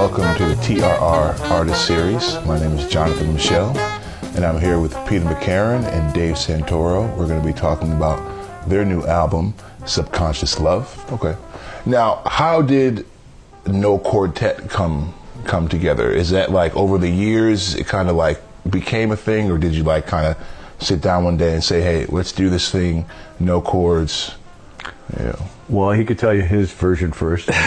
Welcome to the TRR Artist Series. My name is Jonathan Michelle, and I'm here with Peter McEachern and Dave Santoro. We're going to be talking about their new album, Subconscious Love. Okay. Now, how did No Quartet come come together? Is that like over the years it kind of like became a thing, or did you like kind of sit down one day and say, "Hey, let's do this thing, no chords"? Know. Well, he could tell you his version first.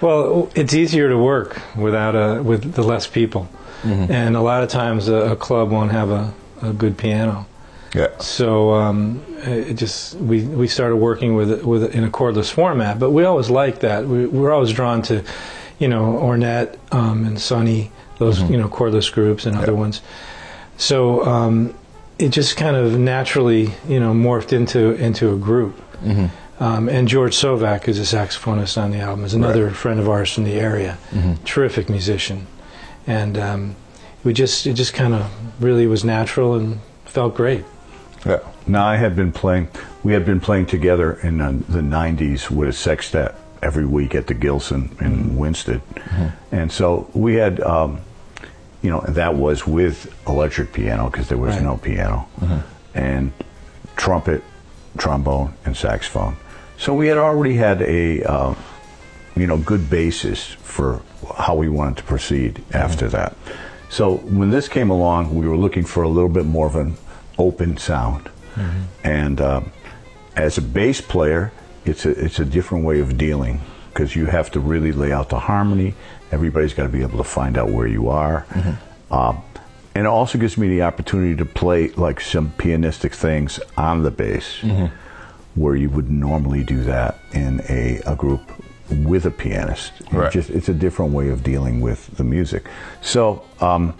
Well, it's easier to work without a with the less people, and a lot of times a, a club won't have a, a good piano. Yeah. So um, it just we we started working with with in a chordless format, but we always liked that. We, we were always drawn to, you know, Ornette um, and Sonny, those you know chordless groups and other ones. So um, it just kind of naturally, you know, morphed into into a group. Um, and George Sovak, who's a saxophonist on the album, is another friend of ours from the area. Terrific musician, and um, we just it just kind of really was natural and felt great. Yeah. now, I had been playing, we had been playing together in the 90s with a sextet every week at the Gilson in Winston. And so we had, um, you know, that was with electric piano because there was Right. no piano, and trumpet, trombone, and saxophone. So we had already had a, uh, you know, good basis for how we wanted to proceed after that. So when this came along, we were looking for a little bit more of an open sound, and um, as a bass player, it's a it's a different way of dealing because you have to really lay out the harmony. Everybody's got to be able to find out where you are. Um, and it also gives me the opportunity to play like some pianistic things on the bass where you would normally do that in a, a group with a pianist. It Right. just, it's a different way of dealing with the music. So um,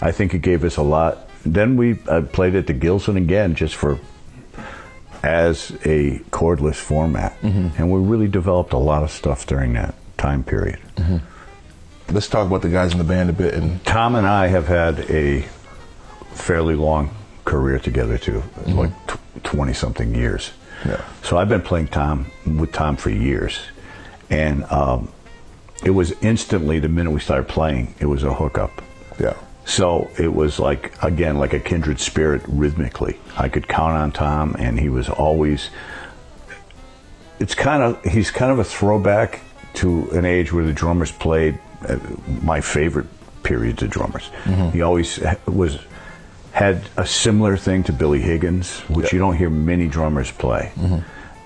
I think it gave us a lot. Then we uh, played at the Gilson again just for as a chordless format. And we really developed a lot of stuff during that time period. Let's talk about the guys in the band a bit and Tom and I have had a fairly long career together too, like twenty something years. Yeah. So I've been playing Tom with Tom for years, and um, it was instantly the minute we started playing, it was a hookup. yeah. So it was like again like a kindred spirit rhythmically. I could count on Tom, and he was always. It's kind of he's kind of a throwback to an age where the drummers played uh, my favorite periods of drummers. He always was had a similar thing to Billy Higgins, which Yeah. you don't hear many drummers play, mm-hmm.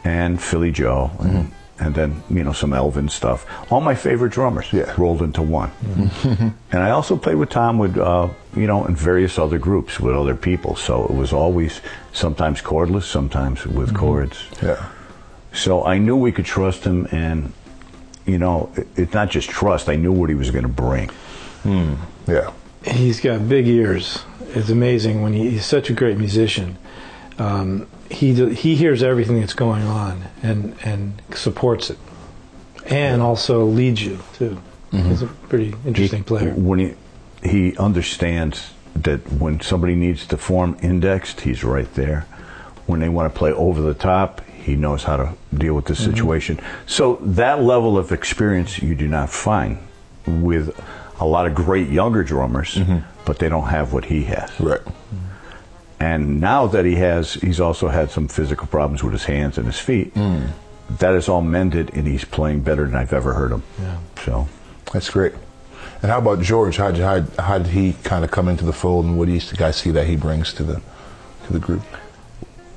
and Philly Joe, and, mm-hmm. and then you know some Elvin stuff. All my favorite drummers Yeah. rolled into one. Mm-hmm. And I also played with Tom with, uh, you know, in various other groups with other people. So it was always sometimes chordless, sometimes with chords. Yeah. So I knew we could trust him, and you know, it, it's not just trust. I knew what he was going to bring. Hmm. Yeah. He's got big ears. It's amazing when he, he's such a great musician. Um, he he hears everything that's going on and and supports it, and also leads you too. Mm-hmm. He's a pretty interesting player. When he he understands that when somebody needs to form indexed, he's right there. When they want to play over the top, he knows how to deal with the mm-hmm. situation. So that level of experience you do not find with a lot of great younger drummers, mm-hmm. But they don't have what he has. Right. And now that he has, he's also had some physical problems with his hands and his feet. That is all mended, and he's playing better than I've ever heard him. Yeah. So. That's great. And how about George? How did how, how did he kind of come into the fold, and what do you guys see that he brings to the to the group?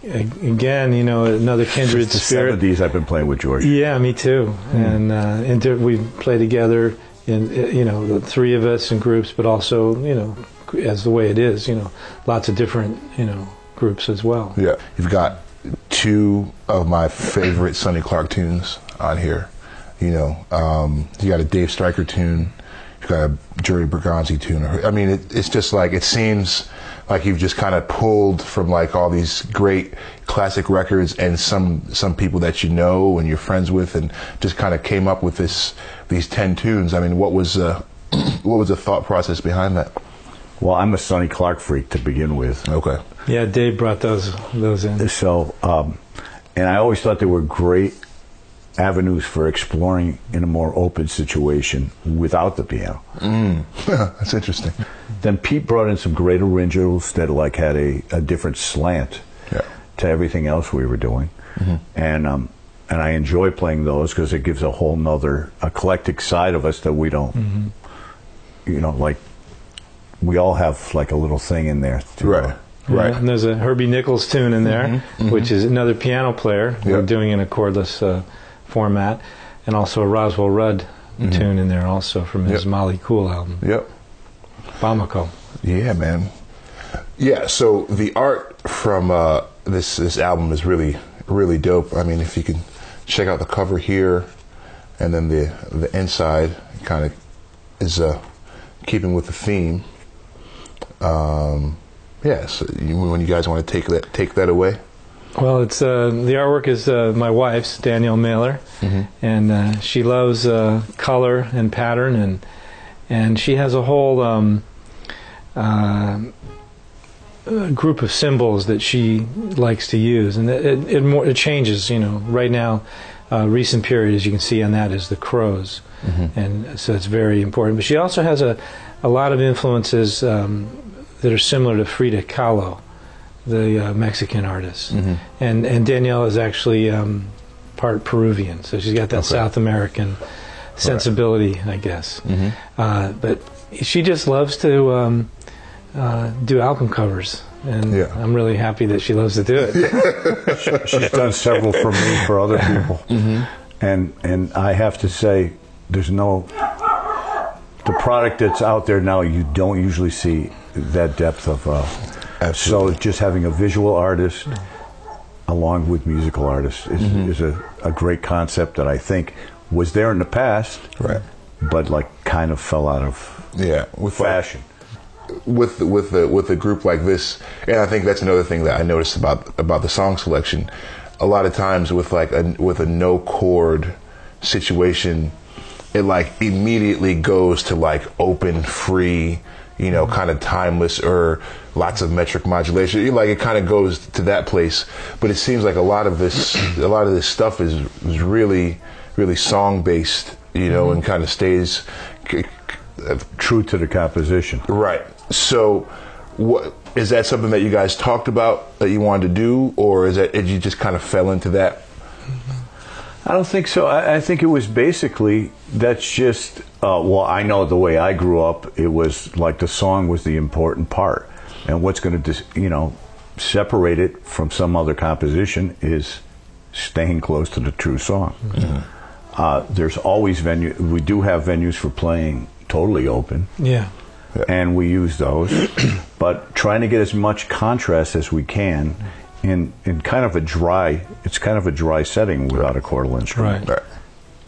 Again, you know, another kindred the spirit. 70s I've been playing with George. Yeah, me too. And uh, and we play together in uh, you know the three of us in groups, but also you know as the way it is, you know, lots of different you know groups as well. Yeah, you've got two of my favorite Sonny Clark tunes on here. You know, um, you got a Dave Stryker tune, you've got a Jerry Bergonzi tune. I mean, it, it's just like it seems like you've just kind of pulled from like all these great classic records and some some people that you know and you're friends with, and just kind of came up with this these ten tunes. I mean, what was uh, what was the thought process behind that? Well, I'm a Sonny Clark freak to begin with. Okay. Yeah, Dave brought those those in. So, um, and I always thought they were great avenues for exploring in a more open situation without the piano. That's interesting. Then Pete brought in some great originals that like had a, a different slant Yeah. to everything else we were doing, and um, and I enjoy playing those because it gives a whole nother eclectic side of us that we don't, you know, like we all have like a little thing in there. To, Right. uh, Right. And there's a Herbie Nichols tune in there, which is another piano player. We're doing in a chordless uh, format, and also a Roswell Rudd tune in there, also from his Yep. MALIcool album, Yep. Bamako. Yeah, man. Yeah, so the art from uh, this this album is really really dope. I mean, if you can check out the cover here, and then the the inside kind of is uh, keeping with the theme. Um, yeah, so you, when you guys want to take that take that away, Well, it's uh, the artwork is uh, my wife's Danielle Mailer, and uh, she loves uh, color and pattern, and and she has a whole um, uh, group of symbols that she likes to use, and it it, it, more, it changes. You know, right now, uh, recent period, as you can see on that, is the crows, and so it's very important. But she also has a a lot of influences um, that are similar to Frida Kahlo the uh, Mexican artist, and and Danielle is actually um, part Peruvian, so she's got that South American sensibility, I guess. Uh, but she just loves to um, uh, do album covers, and Yeah. I'm really happy that she loves to do it. She's done several for me for other people, and and I have to say, there's no the product that's out there now. You don't usually see that depth of. Absolutely. So just having a visual artist along with musical artists is, mm-hmm. is a, a great concept that I think was there in the past, Right. But like kind of fell out of yeah, with like- fashion. with with the with a group like this, and I think that's another thing that I noticed about about the song selection. A lot of times with like a with a no chord situation, it like immediately goes to like open, free, you know, kind of timeless or lots of metric modulation. You- Like it kind of goes to that place. But it seems like a lot of this a lot of this stuff is is really really song based, you know, mm-hmm. and kind of stays. c- c- True to the composition. Right. So, what is that something that you guys talked about that you wanted to do, or is that did you just kind of fell into that? I don't think so. I, I think it was basically that's just. Uh, well, I know the way I grew up, it was like the song was the important part, and what's going to, you know, separate it from some other composition is staying close to the true song. Uh, there's always venue. We do have venues for playing totally open, yeah, and we use those, but trying to get as much contrast as we can. In, in kind of a dry, it's kind of a dry setting without a chordal instrument right.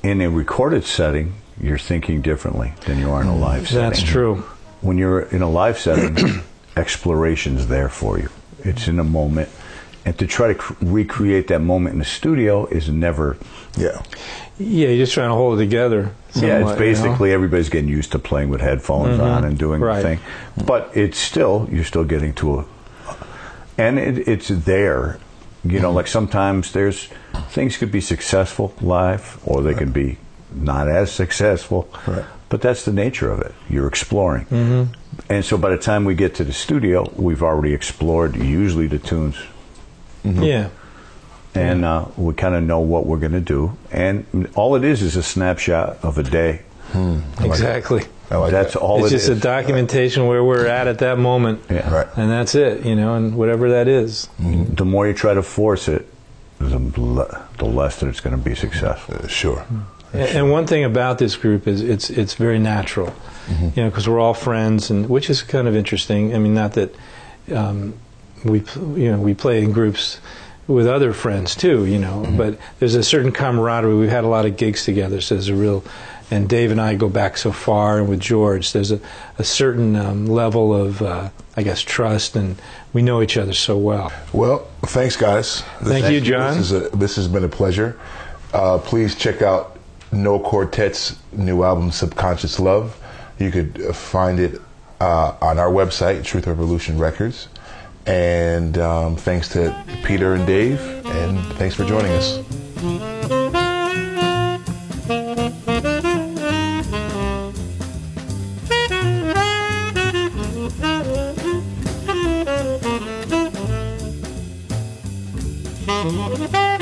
in a recorded setting, you're thinking differently than you are in a live setting. That's true. When you're in a live setting, exploration's there for you. It's in a moment, and to try to cr- recreate that moment in the studio is never. Yeah. Yeah, you're just trying to hold it together. yeah, somewhat, it's you know? basically everybody's getting used to playing with headphones mm-hmm. on and doing Right. the thing, but it's still you're still getting to a, and it, it's there. You know, like sometimes there's things could be successful live, or they can be not as successful. Right. But that's the nature of it. You're exploring, mm-hmm. and so by the time we get to the studio, we've already explored usually the tunes Yeah, and uh, we kind of know what we're going to do. And all it is is a snapshot of a day. exactly. I like That's that. all it's it just is. a documentation where we're at at that moment, Yeah. Right. and that's it. You know, and whatever that is. The more you try to force it, the, le- the less that it's going to be successful. Uh, sure. And and one thing about this group is it's it's very natural, you know, because we're all friends, and which is kind of interesting. I mean, not that um, we you know we play in groups with other friends too, you know, but there's a certain camaraderie. We've had a lot of gigs together, so there's a real. And Dave and I go back so far, and with George, there's a, a certain um, level of, uh, I guess, trust, and we know each other so well. Well, thanks, guys. This, Thank you, John. This, is a, this has been a pleasure. Uh, please check out No Quartet's new album, Subconscious Love. You could find it uh, on our website, Truth Revolution Records. And um, thanks to Peter and Dave, and thanks for joining us. 嗯。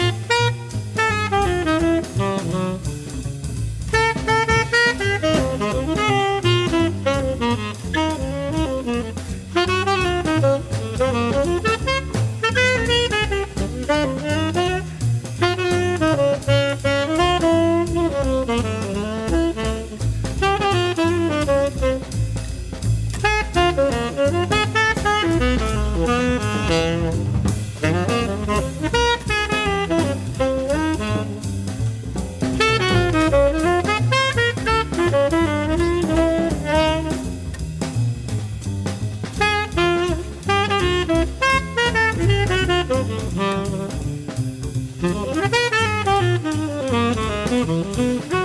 Música